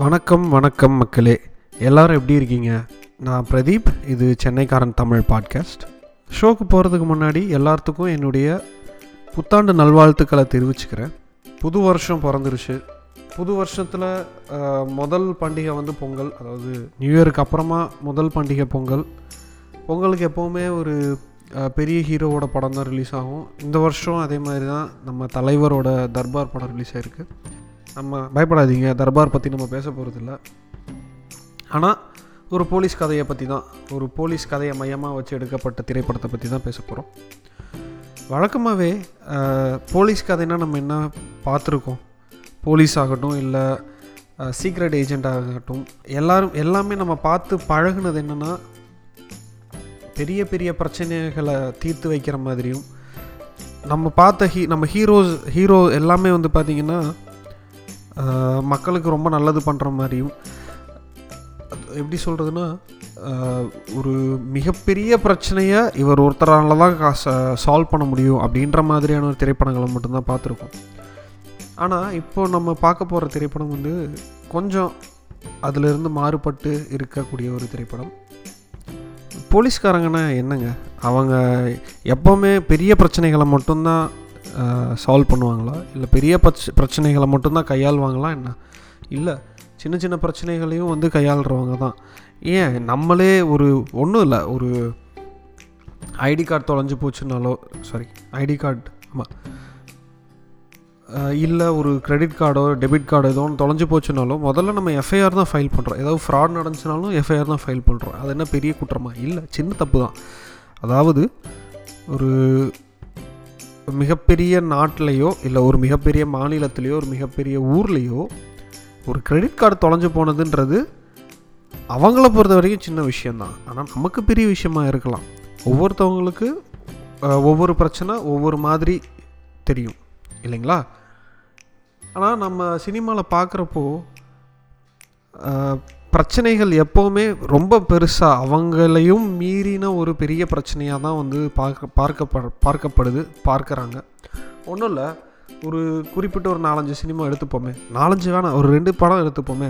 வணக்கம் வணக்கம் மக்களே. எல்லாரும் எப்படி இருக்கீங்க? நான் பிரதீப். இது சென்னைக்காரன் தமிழ் பாட்காஸ்ட். ஷோக்கு போகிறதுக்கு முன்னாடி எல்லாத்துக்கும் என்னுடைய புத்தாண்டு நல்வாழ்த்துக்களை தெரிவிச்சுக்கிறேன். புது வருஷம் பிறந்துருச்சு. புது வருஷத்தில் முதல் பண்டிகை வந்து பொங்கல். அதாவது நியூ இயருக்கு அப்புறமா முதல் பண்டிகை பொங்கல். பொங்கலுக்கு எப்போவுமே ஒரு பெரிய ஹீரோவோட படம் தான் ரிலீஸ் ஆகும். இந்த வருஷம் அதே மாதிரி தான் நம்ம தலைவரோட தர்பார் படம் ரிலீஸ் ஆயிருக்கு. நம்ம பயப்படாதீங்க தர்பார் பற்றி நம்ம பேச போகிறதில்ல ஆனால் ஒரு போலீஸ் கதையை பற்றி தான் ஒரு போலீஸ் கதையை மையமாக வச்சு எடுக்கப்பட்ட திரைப்படத்தை பற்றி தான் பேச போகிறோம் வழக்கமாகவே போலீஸ் கதைன்னா நம்ம என்ன பார்த்துருக்கோம்? போலீஸ் ஆகட்டும் இல்லை சீக்ரெட் ஏஜெண்ட் ஆகட்டும் எல்லாரும் எல்லாமே நம்ம பார்த்து பழகுனது என்னென்னா பெரிய பெரிய பிரச்சனைகளை தீர்த்து வைக்கிற மாதிரியும் நம்ம பார்த்த ஹீ நம்ம ஹீரோஸ் ஹீரோ எல்லாமே வந்து பார்த்திங்கன்னா மக்களுக்கு ரொம்ப நல்லது பண்ணுற மாதிரியும் எப்படி சொல்கிறதுன்னா ஒரு மிகப்பெரிய பிரச்சனையை இவர் ஒருத்தரால தான் சால்வ் பண்ண முடியும் அப்படின்ற மாதிரியான ஒரு திரைப்படங்களை மட்டும்தான் பார்த்துருக்கோம். ஆனால் இப்போது நம்ம பார்க்க போகிற திரைப்படம் வந்து கொஞ்சம் அதிலிருந்து மாறுபட்டு இருக்கக்கூடிய ஒரு திரைப்படம். போலீஸ்காரங்கன்னா என்னங்க? அவங்க எப்போவுமே பெரிய பிரச்சனைகளை மட்டும்தான் சால்வ் பண்ணுவாங்களா? இல்லை பெரிய பிரச்ச பிரச்சனைகளை மட்டும்தான் கையாளுவாங்களா என்ன? இல்லை சின்ன சின்ன பிரச்சனைகளையும் வந்து கையாளுறவங்க தான். ஏன்? நம்மளே ஒரு ஒன்றும் இல்லை ஒரு ஐடி கார்டு தொலைஞ்சு போச்சுனாலோ சாரி ஐடி கார்டு ஆமாம் இல்லை ஒரு கிரெடிட் கார்டோ டெபிட் கார்டோ ஏதோ ஒன்று தொலைஞ்சு போச்சுனாலும் முதல்ல நம்ம எஃப்ஐஆர் தான் ஃபைல் பண்ணுறோம் ஏதாவது ஃப்ராட் நடந்துச்சுனாலும் எஃப்ஐஆர் தான் ஃபைல் பண்ணுறோம் அது என்ன பெரிய குற்றமா? இல்லை சின்ன தப்பு தான். அதாவது ஒரு மிகப்பெரிய நாட்டிலையோ இல்லை ஒரு மிகப்பெரிய மாநிலத்திலையோ ஒரு மிகப்பெரிய ஊர்லேயோ ஒரு கிரெடிட் கார்டு தொலைஞ்சு போனதுன்றது அவங்கள பொறுத்த வரைக்கும் சின்ன விஷயந்தான் ஆனால் நமக்கு பெரிய விஷயமா இருக்கலாம். ஒவ்வொருத்தவங்களுக்கு ஒவ்வொரு பிரச்சனை ஒவ்வொரு மாதிரி தெரியும். இல்லைங்களா? ஆனால் நம்ம சினிமாவில் பார்க்குறப்போ பிரச்சனைகள் எப்போவுமே ரொம்ப பெருசாக அவங்களையும் மீறின ஒரு பெரிய பிரச்சனையாக தான் வந்து பார்க்க பார்க்கப்பட பார்க்கப்படுது பார்க்குறாங்க. ஒன்றும் இல்லை ஒரு குறிப்பிட்ட ஒரு நாலஞ்சு சினிமா எடுத்துப்போமே. நாலஞ்சு வேணாம் ஒரு ரெண்டு படம் எடுத்துப்போமே.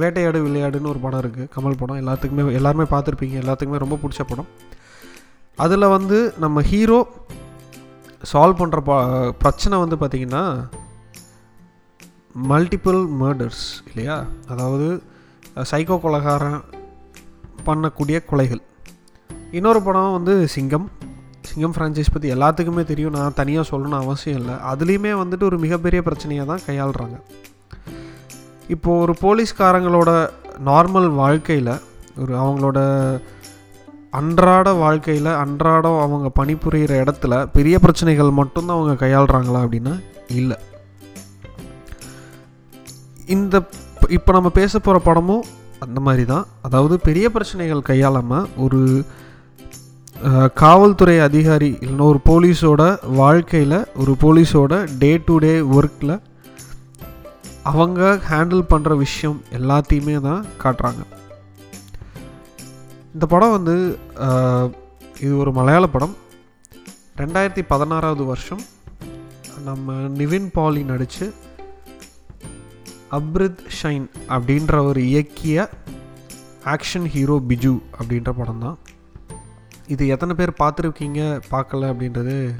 வேட்டையாடு விளையாடுன்னு ஒரு படம் இருக்குது கமல் படம் எல்லாத்துக்குமே எல்லாருமே பார்த்துருப்பீங்க. எல்லாத்துக்குமே ரொம்ப பிடிச்ச படம். அதில் வந்து நம்ம ஹீரோ சால்வ் பண்ணுற ப பிரச்சனை வந்து பார்த்திங்கன்னா மல்டிபிள் மர்டர்ஸ் இல்லையா? அதாவது சைக்கோ கொலகாரன் பண்ணக்கூடிய கொலைகள். இன்னொரு படம் வந்து சிங்கம். சிங்கம் ஃப்ரான்ச்சைஸ் பற்றி எல்லாத்துக்குமே தெரியும். நான் தனியாக சொல்லணும்னு அவசியம் இல்லை. அதுலேயுமே வந்துட்டு ஒரு மிகப்பெரிய பிரச்சனையை தான் கையாளுறாங்க. இப்போது ஒரு போலீஸ்காரங்களோட நார்மல் வாழ்க்கையில் ஒரு அவங்களோட அன்றாட வாழ்க்கையில் அன்றாடம் அவங்க பணிபுரிகிற இடத்துல பெரிய பிரச்சனைகள் மட்டும்தான் அவங்க கையாளுறாங்களா அப்படின்னா இல்லை. இந்த இப்போ இப்போ நம்ம பேச போகிற படமும் அந்த மாதிரி தான் அதாவது பெரிய பிரச்சனைகள் கையாளாமல் ஒரு காவல்துறை அதிகாரி இல்லைன்னா ஒரு போலீஸோட வாழ்க்கையில் ஒரு போலீஸோட டே டு டே ஒர்க்கில் அவங்க ஹேண்டில் பண்ணுற விஷயம் எல்லாத்தையுமே தான் காட்டுறாங்க. இந்த படம் வந்து இது ஒரு மலையாள படம். ரெண்டாயிரத்தி பதினாறாவது வருஷம் நம்ம நிவின் பாலி நடித்து அப்ரித் ஷைன் அப்படின்ற ஒரு இயக்கிய ஆக்ஷன் ஹீரோ பிஜு அப்படின்ற படம் தான் இது எத்தனை பேர் பார்த்துருக்கீங்க பார்க்கல அப்படின்றது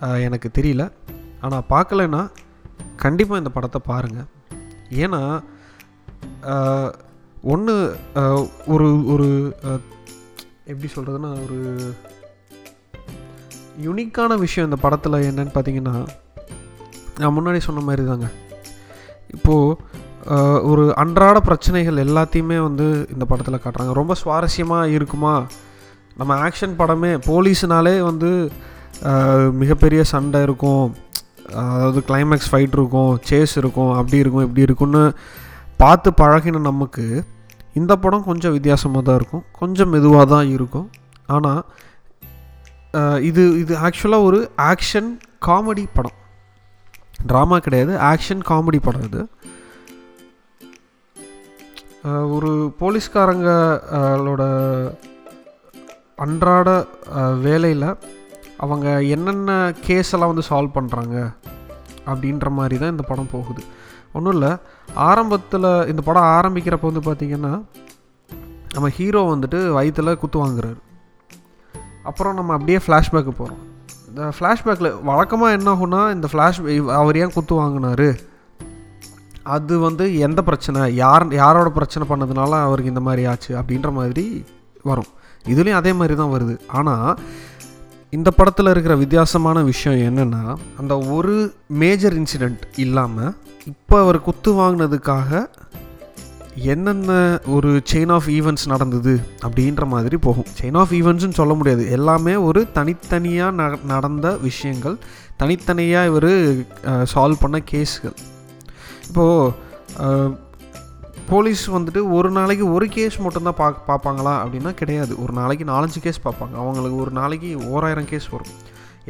எனக்கு தெரியல. ஆனால் பார்க்கலன்னா கண்டிப்பாக இந்த படத்தை பாருங்கள் ஏன்னா ஒன்று ஒரு ஒரு எப்படி சொல்கிறதுனா ஒரு யுனிக்கான விஷயம் இந்த படத்தில் என்னன்னு பார்த்தீங்கன்னா நான் முன்னாடி சொன்ன மாதிரி தாங்க இப்போது ஒரு அன்றாட பிரச்சனைகள் எல்லாத்தையுமே வந்து இந்த படத்தில் காட்டுறாங்க. ரொம்ப சுவாரஸ்யமாக இருக்குமா? நம்ம ஆக்ஷன் படமே போலீஸ்னாலே வந்து மிகப்பெரிய சண்டை இருக்கும். அதாவது கிளைமேக்ஸ் ஃபைட் இருக்கும் சேஸ் இருக்கும் அப்படி இருக்கும் இப்படி இருக்கும்னு பார்த்து பழகின நமக்கு இந்த படம் கொஞ்சம் வித்தியாசமாக தான் இருக்கும். கொஞ்சம் மெதுவாக தான் இருக்கும். ஆனால் இது இது ஆக்சுவலாக ஒரு ஆக்ஷன் காமெடி படம். ட்ராமா கிடையாது. ஆக்ஷன் காமெடி படம் இது. ஒரு போலீஸ்காரங்களோட அன்றாட வேலையில் அவங்க என்னென்ன கேஸ் எல்லாம் வந்து சால்வ் பண்ணுறாங்க அப்படின்ற மாதிரி தான் இந்த படம் போகுது. ஒன்றும் இல்லை. ஆரம்பத்தில் இந்த படம் ஆரம்பிக்கிறப்ப வந்து பார்த்திங்கன்னா நம்ம ஹீரோ வந்துட்டு வயிற்றில் குத்து வாங்குறாரு. அப்புறம் நம்ம அப்படியே ஃப்ளாஷ்பேக்கு போகிறோம் இந்த ஃப்ளாஷ்பேக்கில் வழக்கமாக என்ன ஆகும்னா இந்த ஃப்ளாஷ் அவர் ஏன் குத்து வாங்கினாரு? அது வந்து எந்த பிரச்சனை? யார் யாரோட பிரச்சனை பண்ணதுனால அவருக்கு இந்த மாதிரி ஆச்சு அப்படின்ற மாதிரி வரும். இதுலேயும் அதே மாதிரி தான் வருது. ஆனால் இந்த படத்தில் இருக்கிற வித்தியாசமான விஷயம் என்னென்னா அந்த ஒரு மேஜர் இன்சிடெண்ட் இல்லாமல் இப்போ அவர் குத்து வாங்கினதுக்காக என்னென்ன ஒரு செயின் ஆஃப் ஈவெண்ட்ஸ் நடந்தது அப்படின்ற மாதிரி போகும். செயின் ஆஃப் ஈவெண்ட்ஸ்னு சொல்ல முடியாது. எல்லாமே ஒரு தனித்தனியாக நடந்த விஷயங்கள். தனித்தனியாக இவர் சால்வ் பண்ண கேஸ்கள் இப்போது போலீஸ் வந்துட்டு ஒரு நாளைக்கு ஒரு கேஸ் மட்டும்தான் பா பார்ப்பாங்களா அப்படின்னா கிடையாது. ஒரு நாளைக்கு நாலஞ்சு கேஸ் பார்ப்பாங்க. அவங்களுக்கு ஒரு நாளைக்கு ஓராயிரம் கேஸ் வரும்.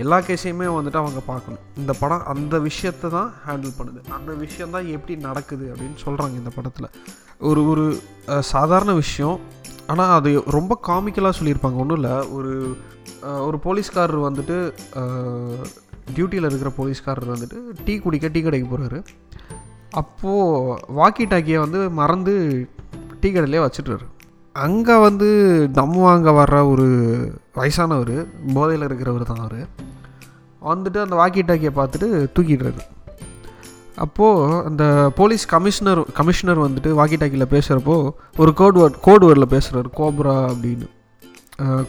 எல்லா கேஸையுமே வந்துட்டு அவங்க பார்க்கணும். இந்த படம் அந்த விஷயத்தை தான் ஹேண்டில் பண்ணுது. அந்த விஷயந்தான் எப்படி நடக்குது அப்படின்னு சொல்கிறாங்க இந்த படத்தில். ஒரு ஒரு சாதாரண விஷயம். ஆனால் அது ரொம்ப காமிக்கலாக சொல்லியிருப்பாங்க. ஒன்றும் இல்லை. ஒரு ஒரு போலீஸ்காரர் வந்துட்டு டியூட்டியில் இருக்கிற போலீஸ்காரர் வந்துட்டு டீ குடிக்க டீ கடைக்கு போகிறாரு அப்போது வாக்கி டாக்கியை வந்து மறந்து டீ கடையிலே வச்சுட்டுறாரு அங்கே வந்து தம் வாங்க வர்ற ஒரு வயசானவர் போதையில் இருக்கிறவர் தான் அவர். வந்துட்டு அந்த வாக்கி டாக்கியை பார்த்துட்டு தூக்கிடுறாரு. அப்போது அந்த போலீஸ் கமிஷனர் கமிஷனர் வந்துட்டு வாக்கி டாக்கியில் பேசுகிறப்போ ஒரு கோட் வேர்ட் கோட் வேர்டில் பேசுகிறார் கோப்ரா அப்படின்னு.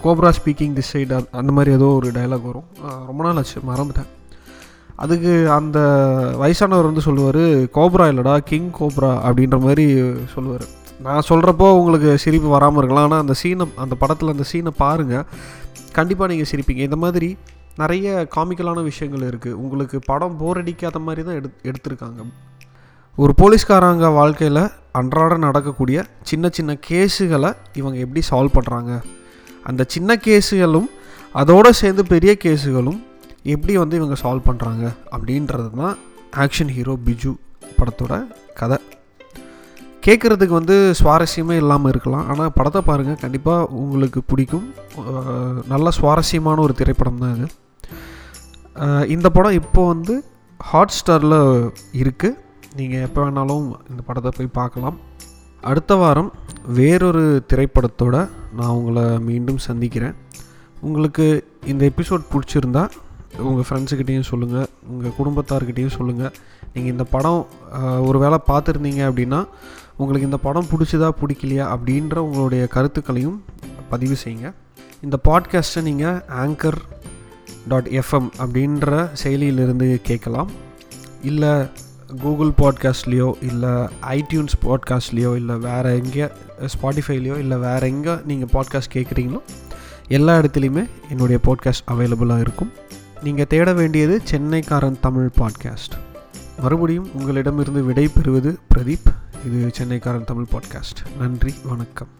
கோப்ரா ஸ்பீக்கிங் திஸ் சைடு அந்த மாதிரி ஏதோ ஒரு டைலாக் வரும். ரொம்ப நாள் ஆச்சு மறந்துட்டேன். அதுக்கு அந்த வயசானவர் வந்து சொல்லுவார் கோப்ரா இல்லைடா கிங் கோப்ரா அப்படின்ற மாதிரி சொல்லுவார். நான் சொல்கிறப்போ உங்களுக்கு சிரிப்பு வராமல் இருக்கலாம் ஆனால் அந்த சீனை அந்த படத்தில் அந்த சீனை பாருங்கள் கண்டிப்பாக நீங்கள் சிரிப்பீங்க. இந்த மாதிரி நிறைய காமிக்கலான விஷயங்கள் இருக்குது உங்களுக்கு படம் போர் அடிக்காத மாதிரி தான் எடு எடுத்திருக்காங்க. ஒரு போலீஸ்காரங்க வாழ்க்கையில் அன்றாட நடக்கக்கூடிய சின்ன சின்ன கேஸுகளை இவங்க எப்படி சால்வ் பண்ணுறாங்க அந்த சின்ன கேஸுகளும் அதோடு சேர்ந்து பெரிய கேஸுகளும் எப்படி வந்து இவங்க சால்வ் பண்ணுறாங்க அப்படின்றது தான் ஆக்ஷன் ஹீரோ பிஜு படத்தோட கதை. கேட்குறதுக்கு வந்து சுவாரஸ்யமே இல்லாமல் இருக்கலாம். ஆனால் படத்தை பாருங்கள் கண்டிப்பாக உங்களுக்கு பிடிக்கும். நல்ல சுவாரஸ்யமான ஒரு திரைப்படம் தான் இது இந்த படம் இப்போ வந்து ஹாட் ஸ்டாரில் இருக்குது நீங்கள் எப்போ வேணாலும் இந்த படத்தை போய் பார்க்கலாம். அடுத்த வாரம் வேறொரு திரைப்படத்தோட நான் உங்களை மீண்டும் சந்திக்கிறேன். உங்களுக்கு இந்த எபிசோட் பிடிச்சிருந்தா உங்கள் ஃப்ரெண்ட்ஸுக்கிட்டேயும் சொல்லுங்கள் உங்கள் குடும்பத்தார்கிட்டையும் சொல்லுங்கள் நீங்கள் இந்த படம் ஒரு வேளை பார்த்துருந்தீங்க அப்படின்னா உங்களுக்கு இந்த படம் பிடிச்சதா பிடிக்கலையா அப்படின்ற உங்களுடைய கருத்துக்களையும் பதிவு செய்யுங்க. இந்த பாட்காஸ்ட்டை நீங்கள் ஆங்கர் டாட் எஃப்எம் அப்படின்ற செயலியிலிருந்து கேட்கலாம். இல்லை கூகுள் பாட்காஸ்ட்லேயோ இல்லை ஐடியூன்ஸ் பாட்காஸ்ட்லேயோ இல்லை வேறு எங்கே ஸ்பாட்டிஃபைலையோ இல்லை வேறு எங்கே நீங்கள் பாட்காஸ்ட் கேட்குறீங்களோ எல்லா இடத்துலையுமே என்னுடைய பாட்காஸ்ட் அவைலபிளாக இருக்கும். நீங்கள் தேட வேண்டியது சென்னைக்காரன் தமிழ் பாட்காஸ்ட் மறுபடியும் உங்களிடமிருந்து விடை பெறுவது பிரதீப். இது சென்னைக்காரன் தமிழ் பாட்காஸ்ட் நன்றி வணக்கம்.